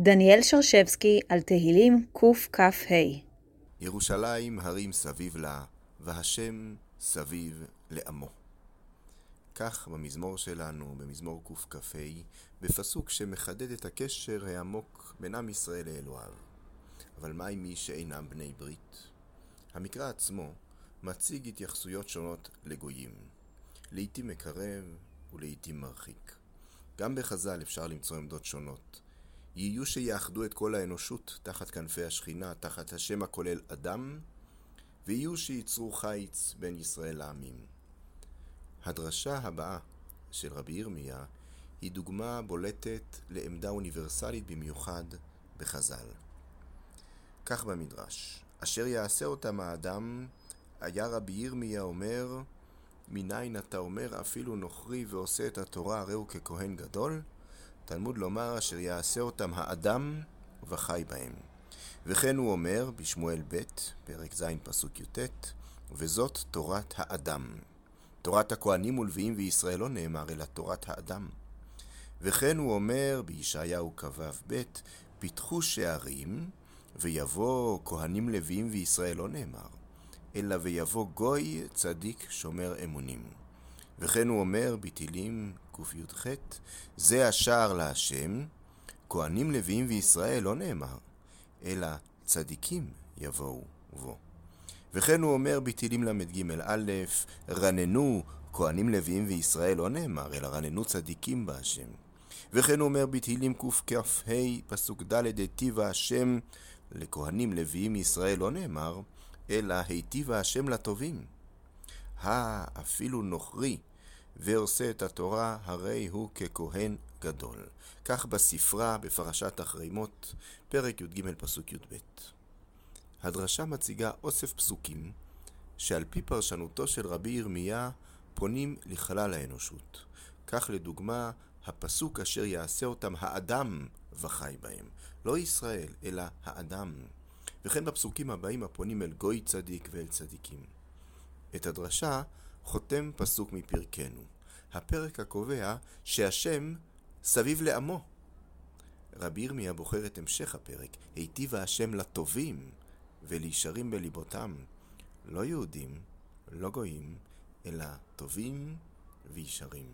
דניאל שרשבסקי על תהילים קכ"ה ירושלים הרים סביב לה, והשם סביב לעמו. כך במזמור שלנו, במזמור קכ"ה, בפסוק שמחדד את הקשר העמוק בין עם ישראל לאלוהיו. אבל מה עם מי שאינם בני ברית? המקרא עצמו מציג התייחסויות שונות לגויים. לעתים מקרב ולעתים מרחיק. גם בחז"ל אפשר למצוא עמדות שונות. יהיו שיאחדו את כל האנושות תחת כנפי השכינה, תחת השם הכולל אדם, ויהיו שייצרו חיץ בין ישראל לעמים. הדרשה הבאה של רבי ירמיה היא דוגמה בולטת לעמדה אוניברסלית במיוחד בחז"ל. כך במדרש, אשר יעשה אותם האדם, היה רבי ירמיה אומר, מניין אתה אומר אפילו נוכרי ועושה את התורה הרי הוא ככהן גדול? תלמוד לומר אשר יעשה אותם האדם וחי בהם. וכן הוא אומר בשמואל ב', פרק ז', פסוק י"ט, וזאת תורת האדם. תורת הכהנים ולוויים וישראל לא נאמר, אלא תורת האדם. וכן הוא אומר בישעיהו כ"ב, פיתחו שערים, ויבוא כהנים לוויים וישראל לא נאמר, אלא ויבוא גוי צדיק שומר אמונים. וכן הוא אומר בתהילים קי"ח, זה השער להשם, כהנים לוויים וישראל לא נאמר, אלא צדיקים יבואו בו. וכן הוא אומר בתהילים ל"ג א', רננו כהנים לוויים וישראל לא נאמר, אלא רננו צדיקים בהשם. וכן הוא אומר בתהילים קכ"ה, פסוק ד', היטיבה השם לכהנים לוויים מישראל לא נאמר, אלא היטיבה השם לטובים. אפילו נוכרי ועושה את התורה, הרי הוא ככהן גדול. כך בספרה בפרשת אחרי מות, פרק י"ג פסוק י"ב. הדרשה מציגה אוסף פסוקים שעל פי פרשנותו של רבי ירמיה פונים לכלל האנושות. כך לדוגמה, הפסוק אשר יעשה אותם האדם וחי בהם. לא ישראל, אלא האדם. וכן בפסוקים הבאים הפונים אל גוי צדיק ואל צדיקים. את הדרשה חותם פסוק מפרקנו. הפרק הקובע שהשם סביב לעמו. רבי ירמיה בוחר את המשך הפרק, היטיבה השם לטובים ולישרים בליבותם, לא יהודים, לא גויים, אלא טובים וישרים.